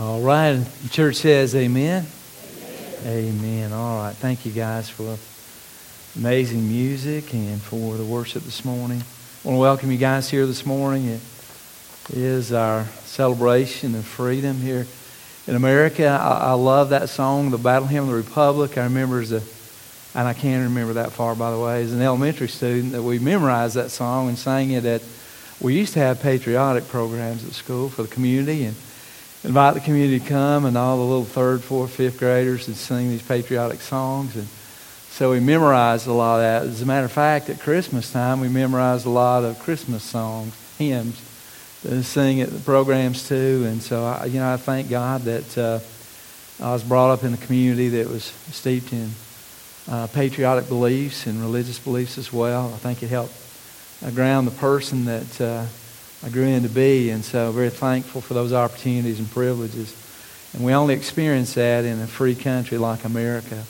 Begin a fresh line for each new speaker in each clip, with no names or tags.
All right. The church says amen. amen. Amen. All right. Thank you guys for amazing music and for the worship this morning. I want to welcome you guys here this morning. It is our celebration of freedom here in America. I, I love that song, the Battle Hymn of the Republic. I remember as a, and I can't remember that far, by the way, as an elementary student that we memorized that song and sang it at, we used to have patriotic programs at school for the community and invite the community to come, and all the little third, fourth, fifth graders would sing these patriotic songs. And so we memorized a lot of that. As a matter of fact, at Christmas time, we memorized a lot of Christmas songs, hymns, to sing at the programs too. And so, I, you know, I thank God that uh, I was brought up in a community that was steeped in uh, patriotic beliefs and religious beliefs as well. I think it helped uh, ground the person that uh, I grew into be. And so very thankful for those opportunities and privileges. And we only experience that in a free country like America.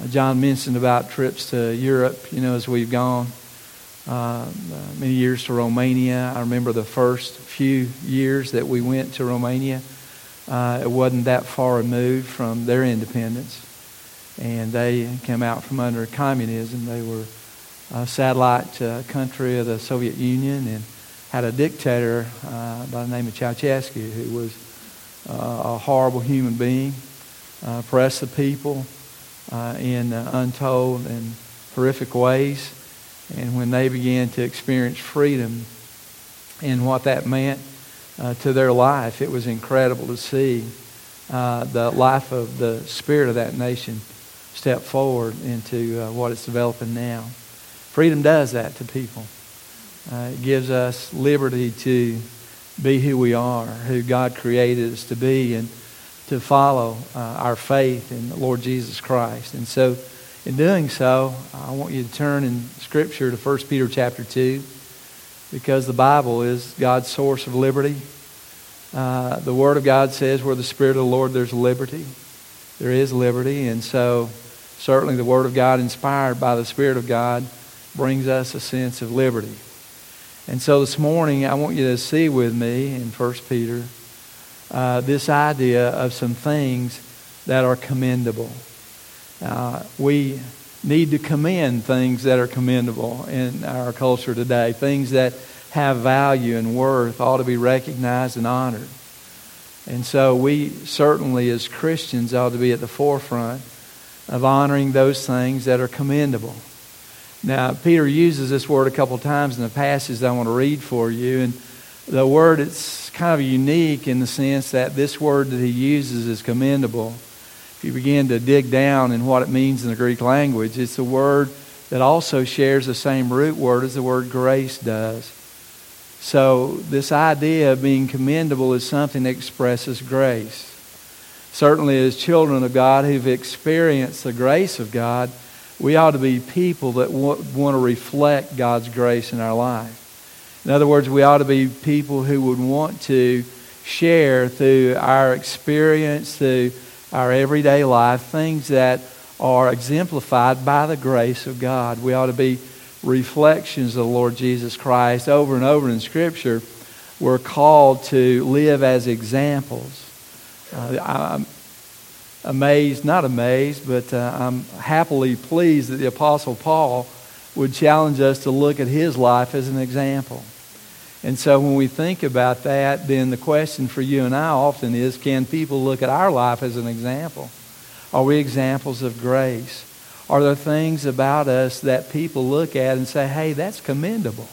Uh, John mentioned about trips to Europe, you know, as we've gone. Uh, many years to Romania. I remember the first few years that we went to Romania. Uh, it wasn't that far removed from their independence. And they came out from under communism. They were a satellite uh, country of the Soviet Union. And had a dictator uh, by the name of Ceausescu who was uh, a horrible human being, uh, oppressed the people uh, in uh, untold and horrific ways. And when they began to experience freedom and what that meant uh, to their life, it was incredible to see the life of the spirit of that nation step forward into what it's developing now. Freedom does that to people. Uh, it gives us liberty to be who we are, who God created us to be, and to follow uh, our faith in the Lord Jesus Christ. And so, in doing so, I want you to turn in Scripture to 1 Peter chapter 2, because the Bible is God's source of liberty. Uh, the Word of God says, where the Spirit of the Lord, there's liberty. There is liberty. And so, certainly, the Word of God, inspired by the Spirit of God, brings us a sense of liberty. And so this morning, I want you to see with me in 1 Peter uh, this idea of some things that are commendable. Uh, we need to commend things that are commendable in our culture today. Things that have value and worth ought to be recognized and honored. And so we certainly, as Christians, ought to be at the forefront of honoring those things that are commendable. Now, Peter uses this word a couple times in the passage that I want to read for you. And the word, it's kind of unique in the sense that this word that he uses is commendable. If you begin to dig down in what it means in the Greek language, it's a word that also shares the same root word as the word grace does. So, this idea of being commendable is something that expresses grace. Certainly, as children of God who've experienced the grace of God, we ought to be people that want to reflect God's grace in our life. In other words, we ought to be people who would want to share through our experience, through our everyday life, things that are exemplified by the grace of God. We ought to be reflections of the Lord Jesus Christ. Over and over in Scripture, we're called to live as examples. Uh, amazed, not amazed, but uh, I'm happily pleased that the Apostle Paul would challenge us to look at his life as an example. And so when we think about that, then the question for you and I often is can people look at our life as an example? Are we examples of grace? Are there things about us that people look at and say, hey, that's commendable?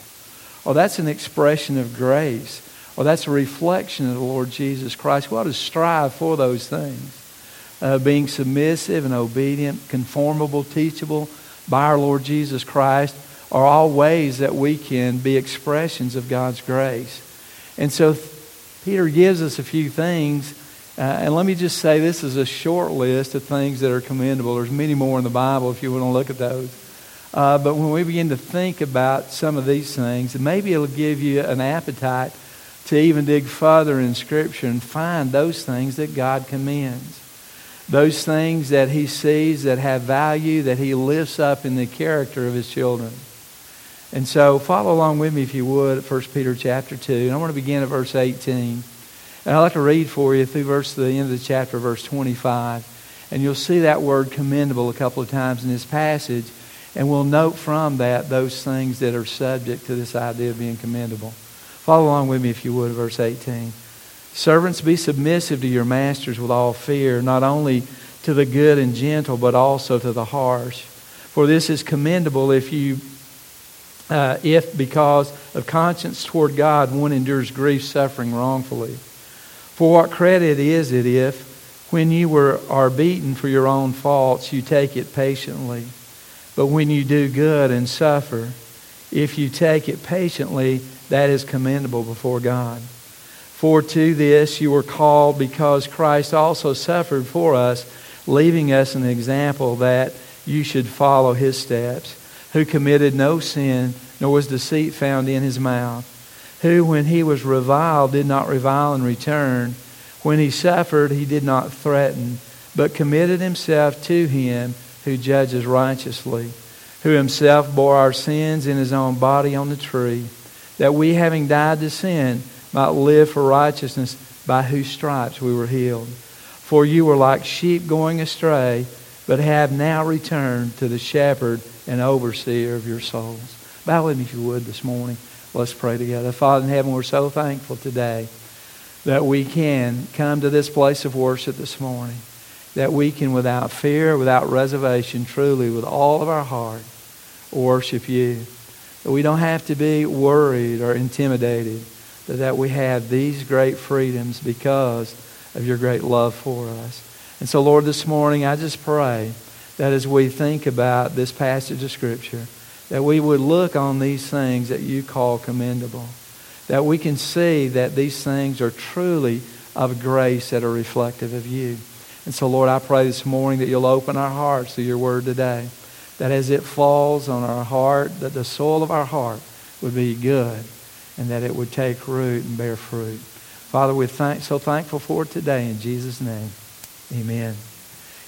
Or that's an expression of grace? Or that's a reflection of the Lord Jesus Christ? We ought to strive for those things uh, being submissive and obedient, conformable, teachable by our Lord Jesus Christ are all ways that we can be expressions of God's grace. And so Peter gives us a few things. Uh, and let me just say this is a short list of things that are commendable. There's many more in the Bible if you want to look at those. Uh, but when we begin to think about some of these things, maybe it'll give you an appetite to even dig further in Scripture and find those things that God commends those things that he sees that have value that he lifts up in the character of his children. And so follow along with me if you would at 1 Peter chapter 2. And I want to begin at verse 18. And I'd like to read for you through verse the end of the chapter, verse 25. And you'll see that word commendable a couple of times in this passage. And we'll note from that those things that are subject to this idea of being commendable. Follow along with me, if you would, verse 18. Servants, be submissive to your masters with all fear, not only to the good and gentle, but also to the harsh. For this is commendable if you, uh, if because of conscience toward God, one endures grief, suffering wrongfully. For what credit is it if, when you were, are beaten for your own faults, you take it patiently? But when you do good and suffer, if you take it patiently, that is commendable before God. For to this you were called because Christ also suffered for us, leaving us an example that you should follow his steps, who committed no sin, nor was deceit found in his mouth, who, when he was reviled, did not revile in return. When he suffered, he did not threaten, but committed himself to him who judges righteously, who himself bore our sins in his own body on the tree, that we, having died to sin, might live for righteousness, by whose stripes we were healed. For you were like sheep going astray, but have now returned to the shepherd and overseer of your souls. Bow with me if you would this morning. Let's pray together. Father in heaven, we're so thankful today that we can come to this place of worship this morning, that we can, without fear, without reservation, truly, with all of our heart, worship you. That we don't have to be worried or intimidated, that we have these great freedoms because of your great love for us. And so, Lord, this morning I just pray that as we think about this passage of Scripture, that we would look on these things that you call commendable, that we can see that these things are truly of grace that are reflective of you. And so, Lord, I pray this morning that you'll open our hearts to your word today, that as it falls on our heart, that the soil of our heart would be good and that it would take root and bear fruit. Father, we're thank, so thankful for it today in Jesus' name. Amen.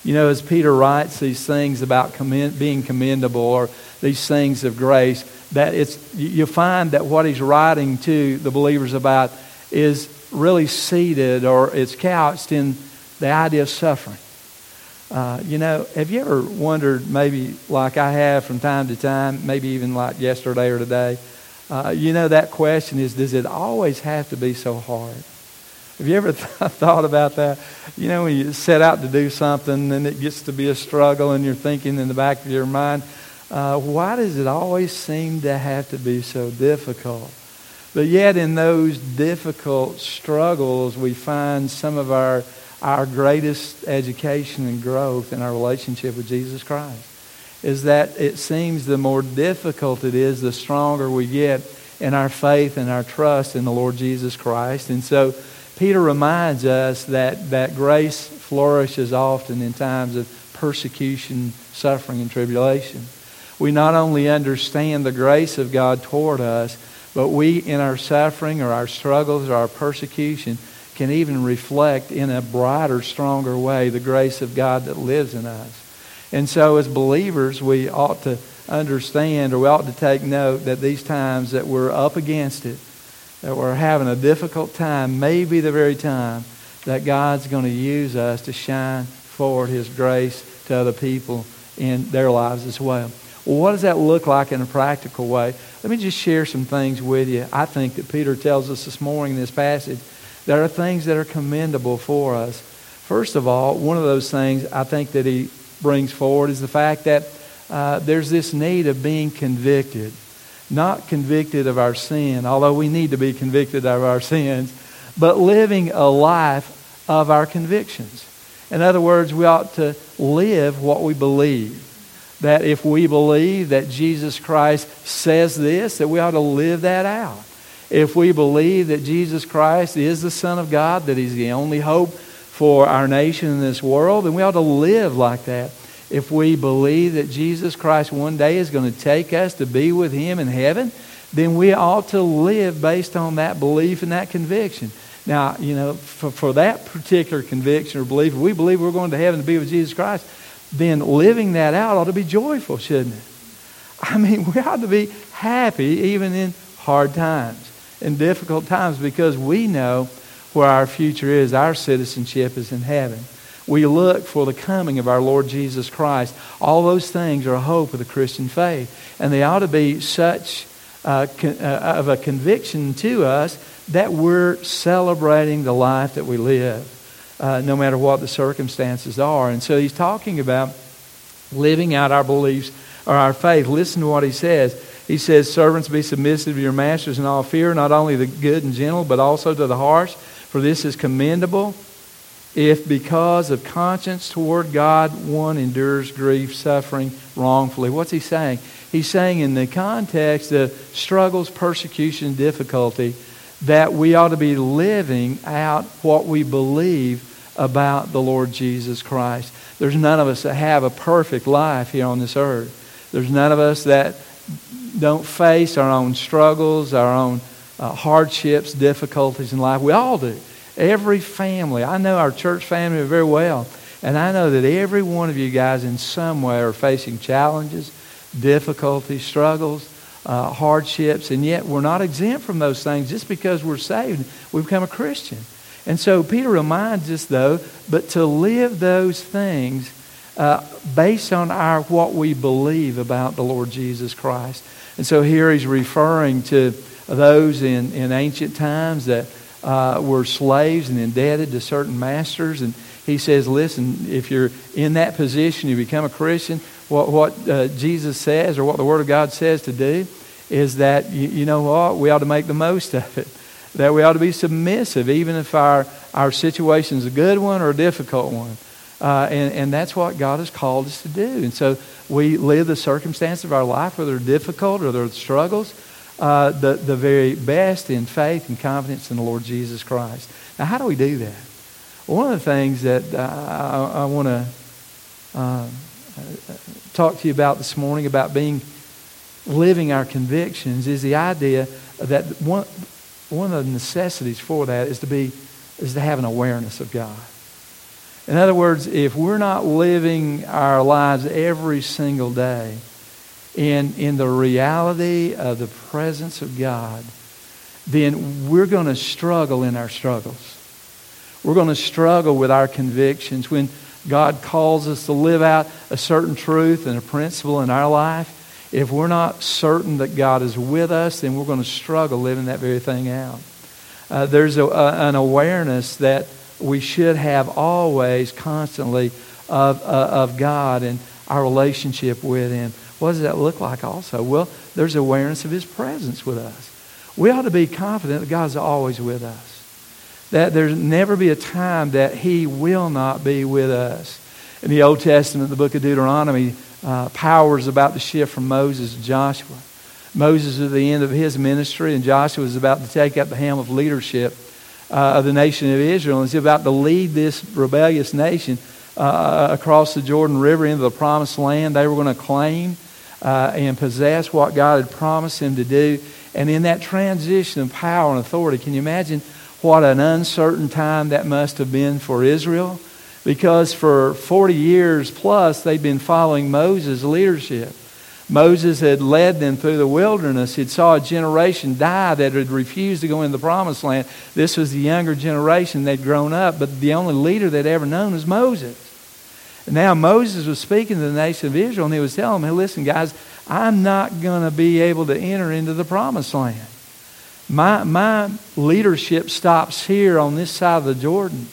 You know, as Peter writes these things about commend, being commendable or these things of grace, that it's you find that what he's writing to the believers about is really seated or it's couched in the idea of suffering. Uh, you know, have you ever wondered, maybe like I have from time to time, maybe even like yesterday or today, uh, you know, that question is, does it always have to be so hard? Have you ever th- thought about that? You know, when you set out to do something and it gets to be a struggle and you're thinking in the back of your mind, uh, why does it always seem to have to be so difficult? But yet, in those difficult struggles, we find some of our, our greatest education and growth in our relationship with Jesus Christ. Is that it seems the more difficult it is, the stronger we get in our faith and our trust in the Lord Jesus Christ. And so, Peter reminds us that, that grace flourishes often in times of persecution, suffering, and tribulation. We not only understand the grace of God toward us, but we, in our suffering or our struggles or our persecution, can even reflect in a brighter, stronger way the grace of God that lives in us. And so, as believers, we ought to understand or we ought to take note that these times that we're up against it, that we're having a difficult time may be the very time that God's going to use us to shine forward His grace to other people in their lives as well. Well, what does that look like in a practical way? Let me just share some things with you. I think that Peter tells us this morning in this passage there are things that are commendable for us. First of all, one of those things I think that he brings forward is the fact that uh, there's this need of being convicted not convicted of our sin, although we need to be convicted of our sins, but living a life of our convictions. In other words, we ought to live what we believe. That if we believe that Jesus Christ says this, that we ought to live that out. If we believe that Jesus Christ is the Son of God, that He's the only hope for our nation in this world, then we ought to live like that if we believe that Jesus Christ one day is going to take us to be with Him in heaven, then we ought to live based on that belief and that conviction. Now, you know, for, for that particular conviction or belief, if we believe we're going to heaven to be with Jesus Christ, then living that out ought to be joyful, shouldn't it? I mean, we ought to be happy even in hard times, in difficult times, because we know where our future is. Our citizenship is in heaven. We look for the coming of our Lord Jesus Christ. All those things are a hope of the Christian faith. And they ought to be such uh, con- uh, of a conviction to us that we're celebrating the life that we live, uh, no matter what the circumstances are. And so he's talking about living out our beliefs or our faith. Listen to what he says. He says, Servants, be submissive to your masters in all fear, not only the good and gentle, but also to the harsh, for this is commendable. If because of conscience toward God one endures grief, suffering wrongfully. What's he saying? He's saying, in the context of struggles, persecution, difficulty, that we ought to be living out what we believe about the Lord Jesus Christ. There's none of us that have a perfect life here on this earth. There's none of us that don't face our own struggles, our own uh, hardships, difficulties in life. We all do. Every family. I know our church family very well. And I know that every one of you guys in some way are facing challenges, difficulties, struggles, uh, hardships, and yet we're not exempt from those things just because we're saved. We've become a Christian. And so Peter reminds us, though, but to live those things uh, based on our what we believe about the Lord Jesus Christ. And so here he's referring to those in, in ancient times that uh, were slaves and indebted to certain masters. And he says, listen, if you're in that position, you become a Christian, what, what uh, Jesus says or what the Word of God says to do is that, you, you know what, we ought to make the most of it. That we ought to be submissive, even if our, our situation is a good one or a difficult one. Uh, and, and that's what God has called us to do. And so we live the circumstances of our life, whether they're difficult or they're struggles, uh, the, the very best in faith and confidence in the Lord Jesus Christ. Now, how do we do that? Well, one of the things that uh, I, I want to uh, talk to you about this morning about being living our convictions is the idea that one, one of the necessities for that is to be is to have an awareness of God. In other words, if we're not living our lives every single day in, in the reality of the presence of God, then we're going to struggle in our struggles. We're going to struggle with our convictions. When God calls us to live out a certain truth and a principle in our life, if we're not certain that God is with us, then we're going to struggle living that very thing out. Uh, there's a, a, an awareness that we should have always, constantly, of, uh, of God and our relationship with Him. What does that look like also? Well, there's awareness of His presence with us. We ought to be confident that God's always with us. That there's never be a time that He will not be with us. In the Old Testament, the book of Deuteronomy, uh, power is about to shift from Moses to Joshua. Moses is at the end of his ministry, and Joshua is about to take up the helm of leadership uh, of the nation of Israel. And he's about to lead this rebellious nation uh, across the Jordan River into the promised land. They were going to claim uh, and possess what God had promised him to do. And in that transition of power and authority, can you imagine what an uncertain time that must have been for Israel? because for 40 years plus they'd been following Moses' leadership. Moses had led them through the wilderness. He'd saw a generation die that had refused to go into the promised land. This was the younger generation. They'd grown up, but the only leader they'd ever known was Moses. Now Moses was speaking to the nation of Israel, and he was telling them, hey, listen, guys, I'm not going to be able to enter into the promised land. My, my leadership stops here on this side of the Jordan.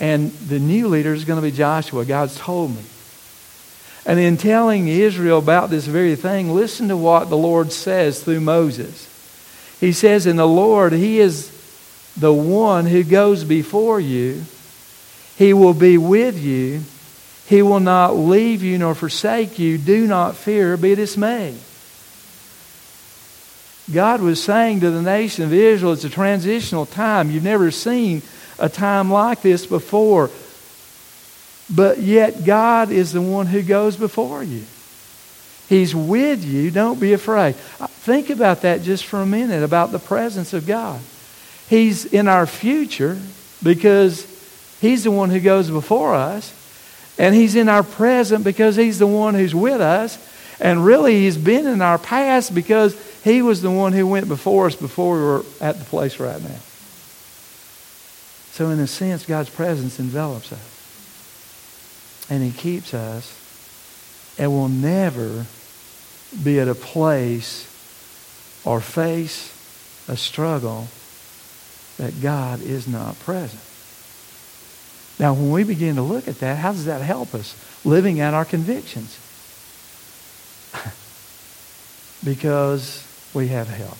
And the new leader is going to be Joshua. God's told me. And in telling Israel about this very thing, listen to what the Lord says through Moses. He says, In the Lord, He is the one who goes before you. He will be with you. He will not leave you nor forsake you. Do not fear, be dismayed. God was saying to the nation of Israel, it's a transitional time. You've never seen a time like this before. But yet, God is the one who goes before you. He's with you. Don't be afraid. Uh, think about that just for a minute about the presence of God. He's in our future because He's the one who goes before us. And He's in our present because He's the one who's with us. And really, He's been in our past because He was the one who went before us before we were at the place right now. So, in a sense, God's presence envelops us. And He keeps us and will never be at a place or face a struggle that God is not present. Now, when we begin to look at that, how does that help us living out our convictions? because we have help.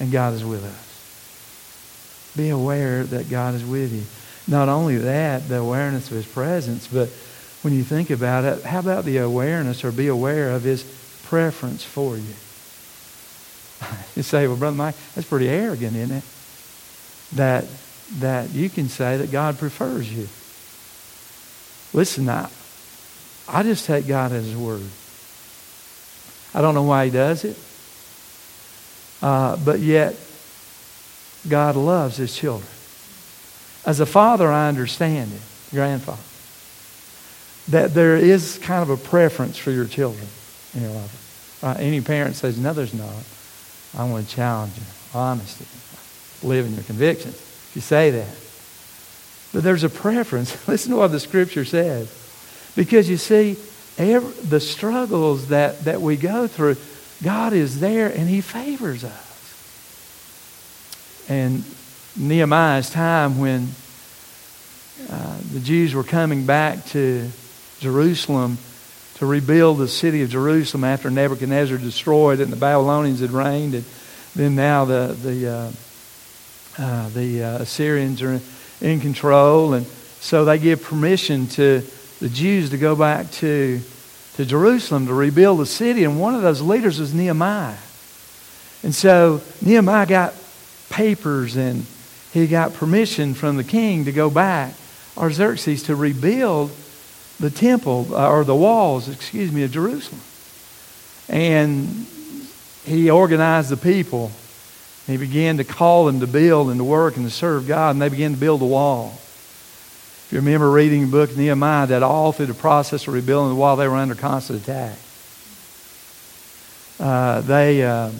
And God is with us. Be aware that God is with you. Not only that, the awareness of his presence, but when you think about it, how about the awareness or be aware of his preference for you? You say, well, Brother Mike, that's pretty arrogant, isn't it? That, that you can say that God prefers you. Listen, I, I just take God at his word. I don't know why he does it. Uh, but yet, God loves his children. As a father, I understand it, grandfather, that there is kind of a preference for your children in your life. Uh, any parent says, no, there's not. I want to challenge you. Honesty. Live in your convictions. If you say that. But there's a preference. Listen to what the scripture says. Because you see, every, the struggles that, that we go through, God is there and He favors us. And Nehemiah's time when uh, the Jews were coming back to Jerusalem to rebuild the city of Jerusalem after Nebuchadnezzar destroyed it and the Babylonians had reigned. And then now the, the, uh, uh, the uh, Assyrians are in control. And so they give permission to the Jews to go back to, to Jerusalem to rebuild the city. And one of those leaders was Nehemiah. And so Nehemiah got papers and he got permission from the king to go back, Artaxerxes, to rebuild the temple, uh, or the walls, excuse me, of Jerusalem. And he organized the people. He began to call them to build and to work and to serve God, and they began to build the wall. If you remember reading the book Nehemiah, that all through the process of rebuilding the wall, they were under constant attack. Uh, they uh,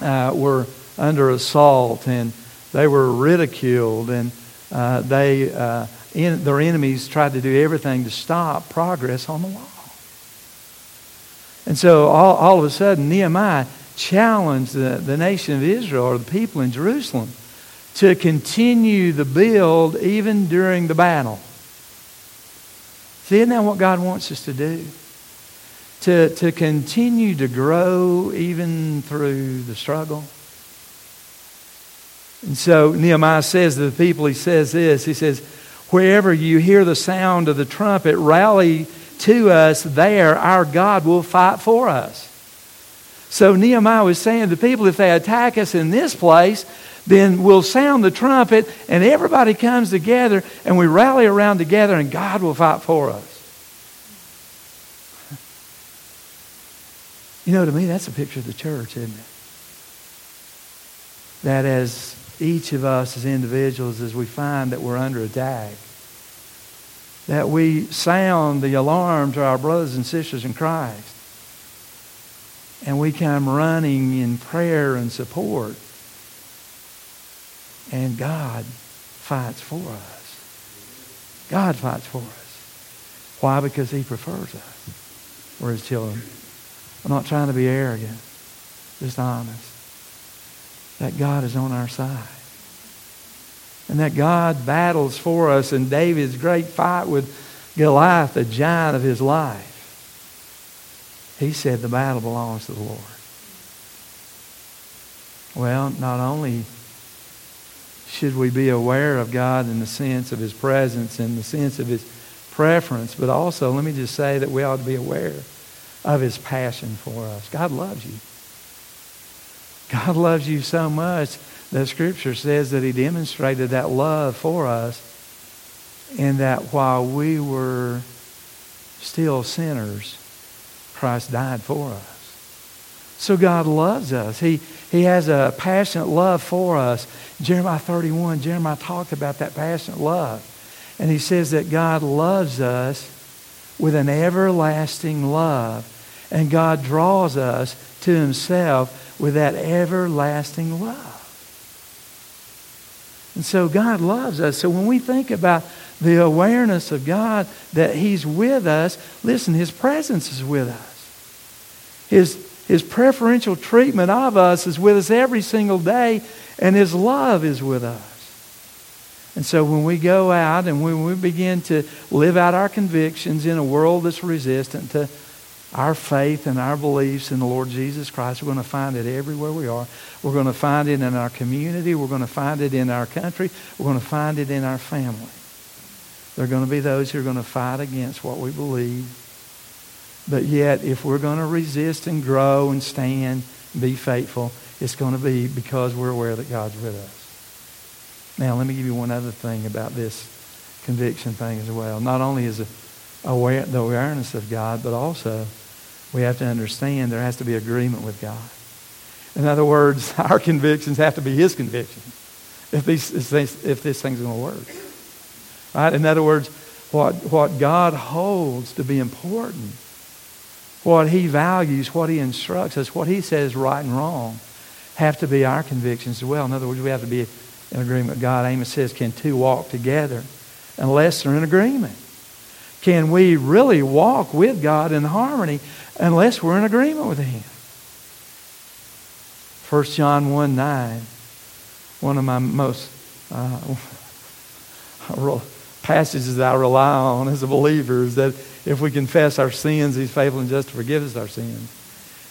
uh, were under assault and they were ridiculed and uh, they uh, in, their enemies tried to do everything to stop progress on the wall. And so all, all of a sudden, Nehemiah challenged the, the nation of Israel or the people in Jerusalem to continue the build even during the battle. See, isn't that what God wants us to do? To, to continue to grow even through the struggle. And so Nehemiah says to the people, he says this, he says, Wherever you hear the sound of the trumpet, rally to us there. Our God will fight for us. So Nehemiah was saying to people, if they attack us in this place, then we'll sound the trumpet and everybody comes together and we rally around together and God will fight for us. You know, to me, that's a picture of the church, isn't it? That as each of us as individuals as we find that we're under attack. That we sound the alarm to our brothers and sisters in Christ. And we come running in prayer and support. And God fights for us. God fights for us. Why? Because He prefers us. We're His children. I'm not trying to be arrogant, just honest that God is on our side. And that God battles for us in David's great fight with Goliath, the giant of his life. He said the battle belongs to the Lord. Well, not only should we be aware of God in the sense of his presence and the sense of his preference, but also let me just say that we ought to be aware of his passion for us. God loves you. God loves you so much that Scripture says that He demonstrated that love for us and that while we were still sinners, Christ died for us. So God loves us. He, he has a passionate love for us. Jeremiah 31, Jeremiah talked about that passionate love. And he says that God loves us with an everlasting love. And God draws us to himself with that everlasting love. And so God loves us. So when we think about the awareness of God that He's with us, listen, His presence is with us. His, his preferential treatment of us is with us every single day, and His love is with us. And so when we go out and when we begin to live out our convictions in a world that's resistant to our faith and our beliefs in the Lord Jesus Christ. We're going to find it everywhere we are. We're going to find it in our community. We're going to find it in our country. We're going to find it in our family. There are going to be those who are going to fight against what we believe. But yet, if we're going to resist and grow and stand, and be faithful, it's going to be because we're aware that God's with us. Now, let me give you one other thing about this conviction thing as well. Not only is aware, the awareness of God, but also we have to understand there has to be agreement with God. In other words, our convictions have to be His convictions if, these, if this thing's going to work. Right? In other words, what, what God holds to be important, what He values, what He instructs us, what He says right and wrong, have to be our convictions as well. In other words, we have to be in agreement with God. Amos says, Can two walk together unless they're in agreement? Can we really walk with God in harmony unless we're in agreement with Him. 1 John 1 9, one of my most uh, passages that I rely on as a believer is that if we confess our sins, He's faithful and just to forgive us our sins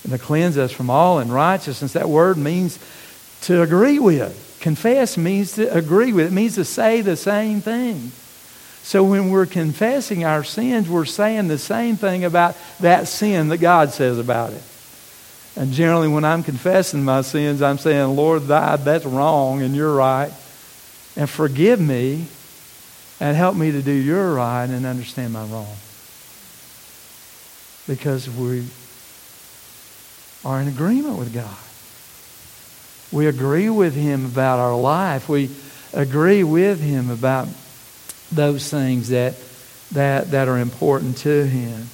and to cleanse us from all unrighteousness. That word means to agree with. Confess means to agree with. It means to say the same thing. So when we're confessing our sins, we're saying the same thing about that sin that God says about it. And generally, when I'm confessing my sins, I'm saying, Lord, that's wrong and you're right. And forgive me and help me to do your right and understand my wrong. Because we are in agreement with God. We agree with Him about our life. We agree with Him about those things that, that, that are important to Him.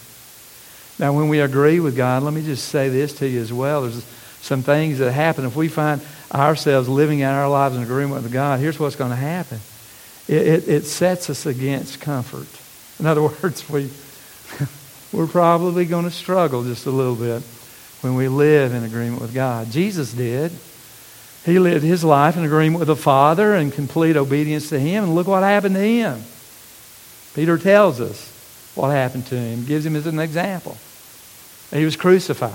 Now, when we agree with God, let me just say this to you as well. There's some things that happen. If we find ourselves living out our lives in agreement with God, here's what's going to happen it, it, it sets us against comfort. In other words, we, we're probably going to struggle just a little bit when we live in agreement with God. Jesus did. He lived his life in agreement with the Father and complete obedience to him. And look what happened to him. Peter tells us what happened to him, gives him as an example. He was crucified.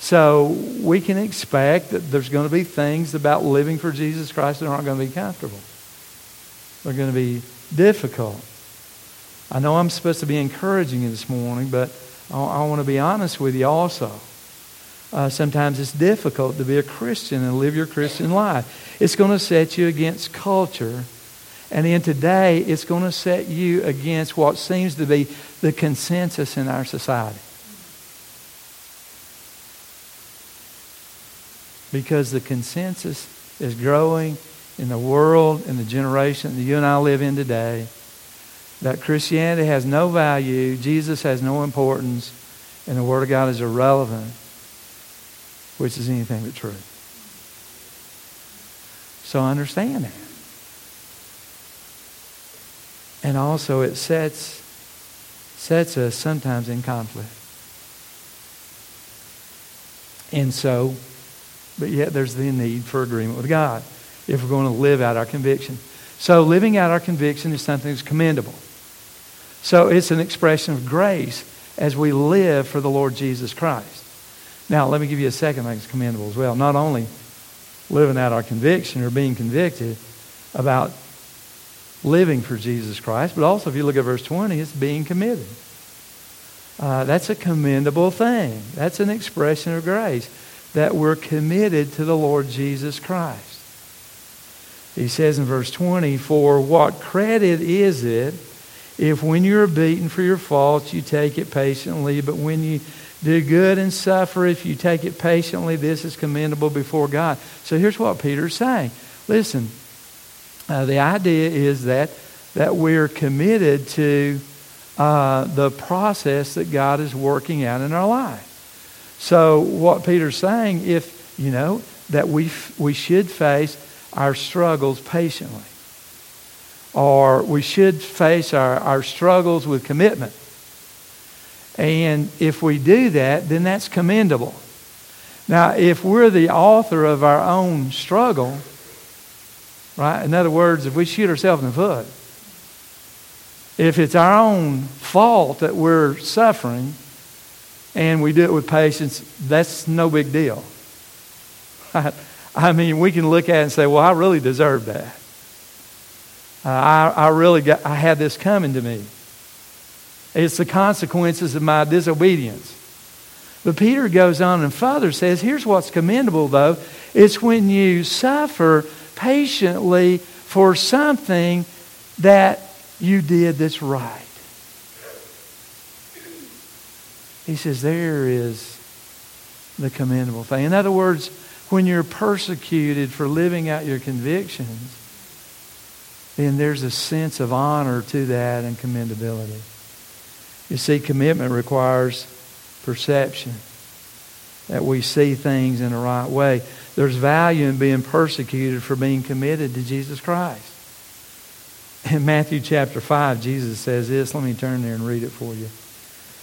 So we can expect that there's going to be things about living for Jesus Christ that aren't going to be comfortable. They're going to be difficult. I know I'm supposed to be encouraging you this morning, but I, I want to be honest with you also. Uh, sometimes it's difficult to be a Christian and live your Christian life. It's going to set you against culture. And then today, it's going to set you against what seems to be the consensus in our society. Because the consensus is growing in the world, in the generation that you and I live in today, that Christianity has no value, Jesus has no importance, and the Word of God is irrelevant which is anything but true. So understand that. And also it sets sets us sometimes in conflict. And so, but yet there's the need for agreement with God if we're going to live out our conviction. So living out our conviction is something that's commendable. So it's an expression of grace as we live for the Lord Jesus Christ. Now, let me give you a second thing that's commendable as well. Not only living out our conviction or being convicted about living for Jesus Christ, but also, if you look at verse 20, it's being committed. Uh, that's a commendable thing. That's an expression of grace that we're committed to the Lord Jesus Christ. He says in verse 20, For what credit is it if when you're beaten for your faults you take it patiently, but when you do good and suffer if you take it patiently. This is commendable before God. So here's what Peter's saying. Listen, uh, the idea is that, that we're committed to uh, the process that God is working out in our life. So what Peter's saying, if, you know, that we, we should face our struggles patiently. Or we should face our, our struggles with commitment. And if we do that, then that's commendable. Now, if we're the author of our own struggle, right? In other words, if we shoot ourselves in the foot, if it's our own fault that we're suffering and we do it with patience, that's no big deal. I mean, we can look at it and say, well, I really deserve that. Uh, I, I really got, I had this coming to me. It's the consequences of my disobedience. But Peter goes on and further says, here's what's commendable, though. It's when you suffer patiently for something that you did that's right. He says, there is the commendable thing. In other words, when you're persecuted for living out your convictions, then there's a sense of honor to that and commendability. You see, commitment requires perception, that we see things in the right way. There's value in being persecuted for being committed to Jesus Christ. In Matthew chapter 5, Jesus says this. Let me turn there and read it for you.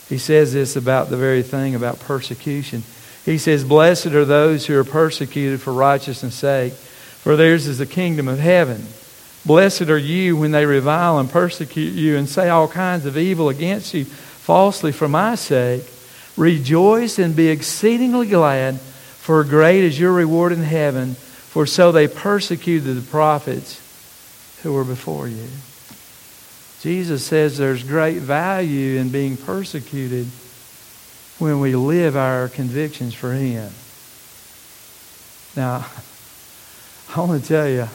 He says this about the very thing about persecution. He says, Blessed are those who are persecuted for righteousness' sake, for theirs is the kingdom of heaven. Blessed are you when they revile and persecute you and say all kinds of evil against you falsely for my sake. Rejoice and be exceedingly glad, for great is your reward in heaven, for so they persecuted the prophets who were before you. Jesus says there's great value in being persecuted when we live our convictions for Him. Now, I want to tell you,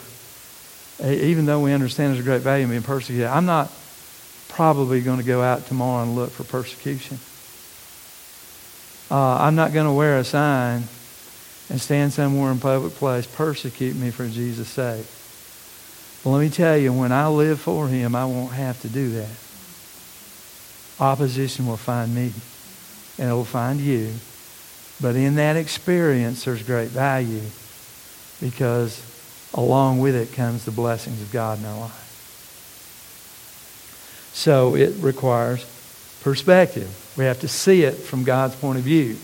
even though we understand there's a great value in being persecuted, I'm not probably going to go out tomorrow and look for persecution. Uh, I'm not going to wear a sign and stand somewhere in public place, persecute me for Jesus' sake. But let me tell you, when I live for Him, I won't have to do that. Opposition will find me and it will find you. But in that experience, there's great value because along with it comes the blessings of God in our life. So it requires perspective. We have to see it from God's point of view.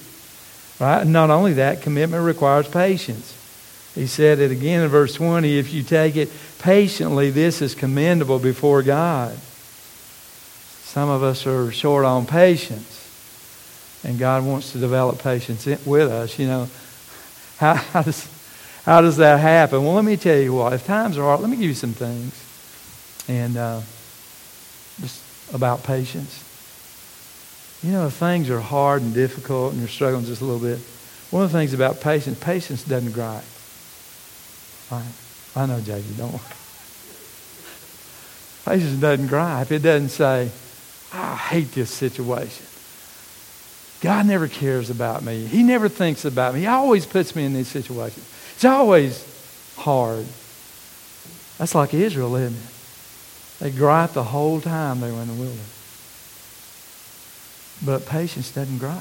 Right? And not only that, commitment requires patience. He said it again in verse 20 if you take it patiently, this is commendable before God. Some of us are short on patience. And God wants to develop patience with us. You know, how, how, does, how does that happen? Well, let me tell you what. If times are hard, let me give you some things. And uh, just about patience. You know, if things are hard and difficult and you're struggling just a little bit, one of the things about patience, patience doesn't gripe. Right? I know, JJ, don't. Patience doesn't gripe. It doesn't say, I hate this situation. God never cares about me. He never thinks about me. He always puts me in these situations. It's always hard. That's like Israel, isn't it? They gripe the whole time they were in the wilderness. But patience doesn't gripe.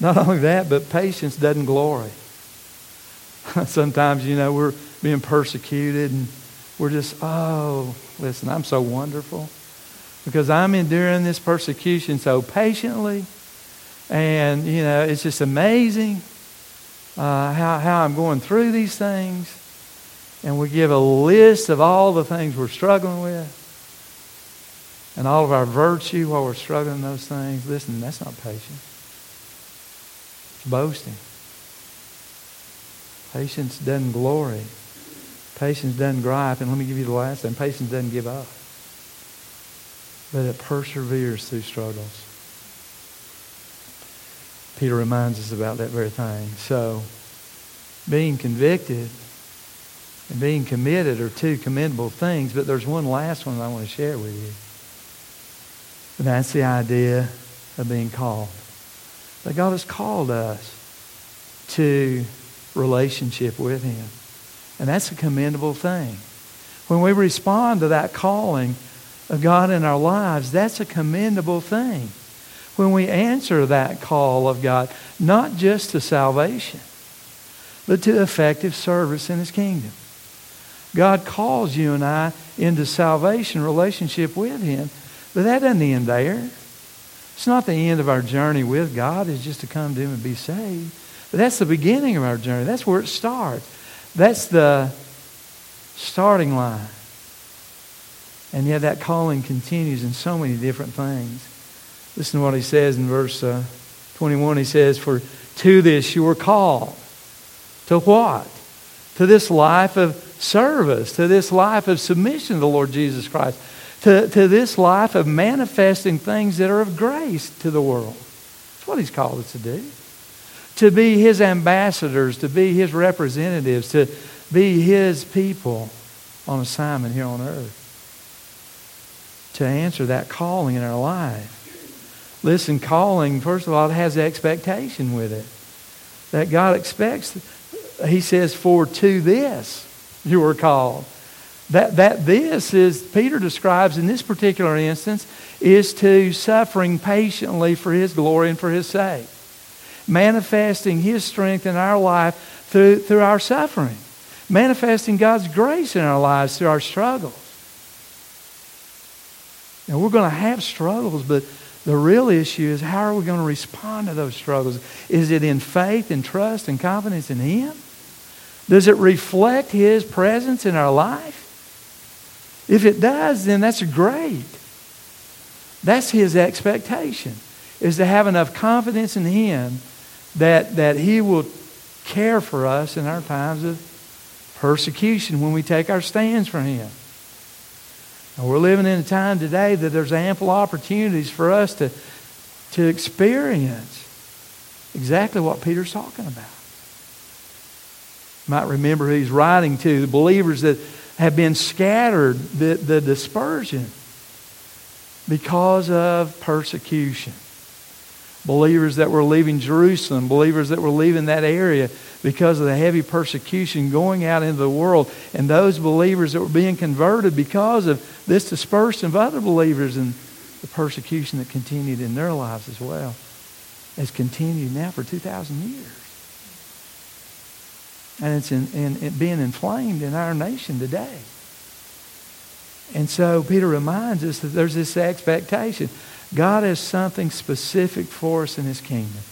Not only that, but patience doesn't glory. Sometimes, you know, we're being persecuted and we're just, oh, listen, I'm so wonderful because I'm enduring this persecution so patiently. And, you know, it's just amazing uh, how, how I'm going through these things. And we give a list of all the things we're struggling with and all of our virtue while we're struggling those things. Listen, that's not patience. It's boasting. Patience doesn't glory. Patience doesn't gripe. And let me give you the last thing. Patience doesn't give up but it perseveres through struggles. Peter reminds us about that very thing. So, being convicted and being committed are two commendable things, but there's one last one I want to share with you. And that's the idea of being called. That God has called us to relationship with Him. And that's a commendable thing. When we respond to that calling, of God in our lives, that's a commendable thing. When we answer that call of God, not just to salvation, but to effective service in his kingdom. God calls you and I into salvation relationship with him, but that doesn't end there. It's not the end of our journey with God, it's just to come to him and be saved. But that's the beginning of our journey. That's where it starts. That's the starting line. And yet that calling continues in so many different things. Listen to what he says in verse uh, 21. He says, For to this you were called. To what? To this life of service, to this life of submission to the Lord Jesus Christ, to, to this life of manifesting things that are of grace to the world. That's what he's called us to do. To be his ambassadors, to be his representatives, to be his people on assignment here on earth. To answer that calling in our life. Listen, calling, first of all, it has expectation with it. That God expects, he says, for to this you were called. That, that this is, Peter describes in this particular instance, is to suffering patiently for his glory and for his sake. Manifesting his strength in our life through, through our suffering. Manifesting God's grace in our lives through our struggles. Now, we're going to have struggles, but the real issue is how are we going to respond to those struggles? Is it in faith and trust and confidence in Him? Does it reflect His presence in our life? If it does, then that's great. That's His expectation, is to have enough confidence in Him that, that He will care for us in our times of persecution when we take our stands for Him. And we're living in a time today that there's ample opportunities for us to, to experience exactly what Peter's talking about. You might remember he's writing to, the believers that have been scattered, the, the dispersion, because of persecution. Believers that were leaving Jerusalem, believers that were leaving that area because of the heavy persecution going out into the world, and those believers that were being converted because of this dispersion of other believers and the persecution that continued in their lives as well has continued now for 2,000 years. And it's in, in, in being inflamed in our nation today. And so Peter reminds us that there's this expectation. God has something specific for us in his kingdom.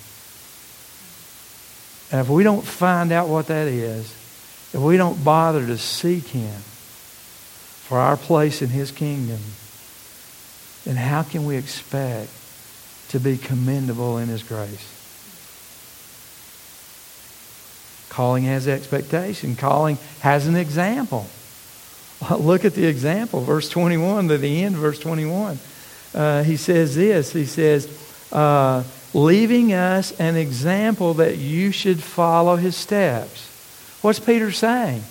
And if we don't find out what that is, if we don't bother to seek him for our place in his kingdom, then how can we expect to be commendable in his grace? Calling has expectation. Calling has an example. Look at the example, verse 21 to the end, verse 21. Uh, he says this. He says, uh, leaving us an example that you should follow his steps. What's Peter saying?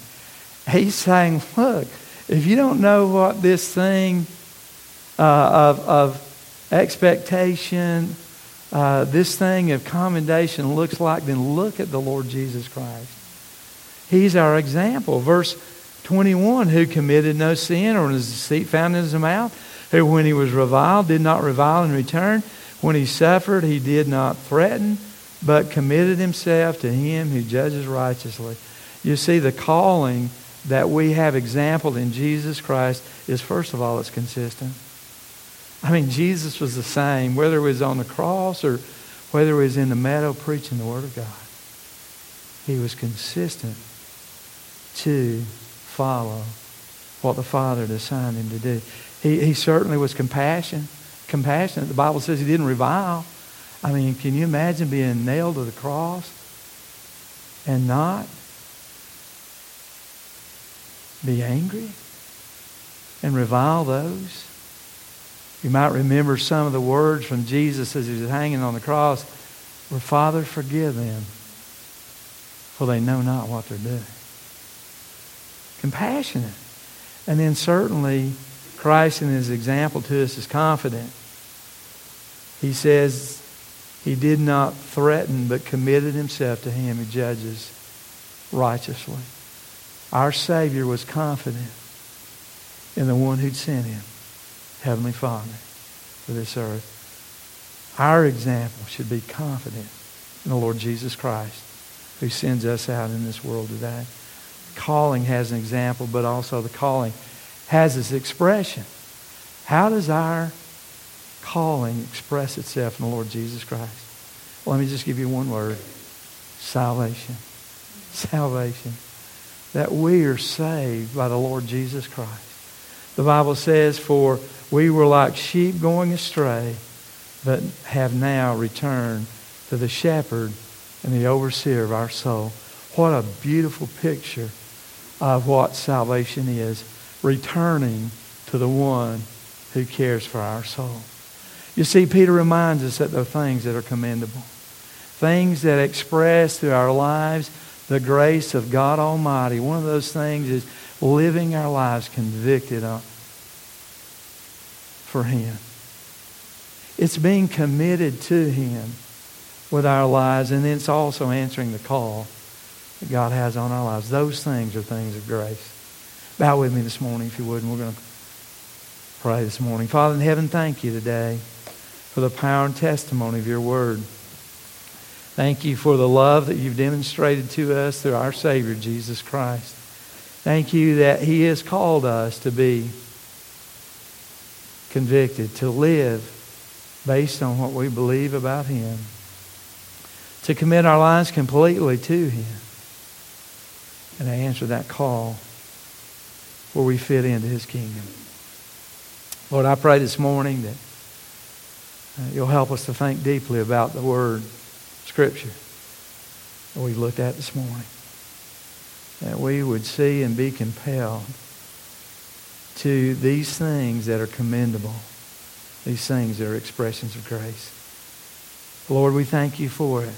He's saying, look, if you don't know what this thing uh, of, of expectation, uh, this thing of commendation looks like, then look at the Lord Jesus Christ. He's our example. Verse 21 who committed no sin or was deceit found in his mouth, who when he was reviled did not revile in return when he suffered, he did not threaten, but committed himself to him who judges righteously. You see, the calling that we have exampled in Jesus Christ is, first of all, it's consistent. I mean, Jesus was the same, whether it was on the cross or whether it was in the meadow preaching the Word of God. He was consistent to follow what the Father had assigned him to do. He, he certainly was compassionate compassionate. The Bible says he didn't revile. I mean, can you imagine being nailed to the cross and not be angry and revile those? You might remember some of the words from Jesus as he was hanging on the cross were, Father, forgive them, for they know not what they're doing. Compassionate. And then certainly Christ in his example to us is confident. He says he did not threaten, but committed himself to him who judges righteously. Our Savior was confident in the one who'd sent him, Heavenly Father, for this earth. Our example should be confident in the Lord Jesus Christ. who sends us out in this world today. Calling has an example, but also the calling has its expression. How does our calling express itself in the Lord Jesus Christ? Well, let me just give you one word salvation. Salvation. That we are saved by the Lord Jesus Christ. The Bible says, For we were like sheep going astray, but have now returned to the shepherd and the overseer of our soul. What a beautiful picture of what salvation is returning to the one who cares for our soul. You see, Peter reminds us that there are things that are commendable, things that express through our lives the grace of God Almighty. One of those things is living our lives convicted for Him. It's being committed to Him with our lives, and it's also answering the call that God has on our lives. Those things are things of grace. Bow with me this morning, if you would, and we're going to pray this morning. Father in heaven, thank you today for the power and testimony of your word. Thank you for the love that you've demonstrated to us through our Savior, Jesus Christ. Thank you that he has called us to be convicted, to live based on what we believe about him, to commit our lives completely to him, and to answer that call where we fit into his kingdom. Lord, I pray this morning that uh, you'll help us to think deeply about the word, Scripture, that we looked at this morning. That we would see and be compelled to these things that are commendable, these things that are expressions of grace. Lord, we thank you for it.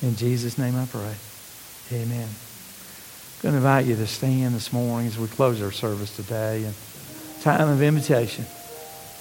In Jesus' name I pray. Amen. I'm going to invite you to stand this morning as we close our service today. And time of invitation.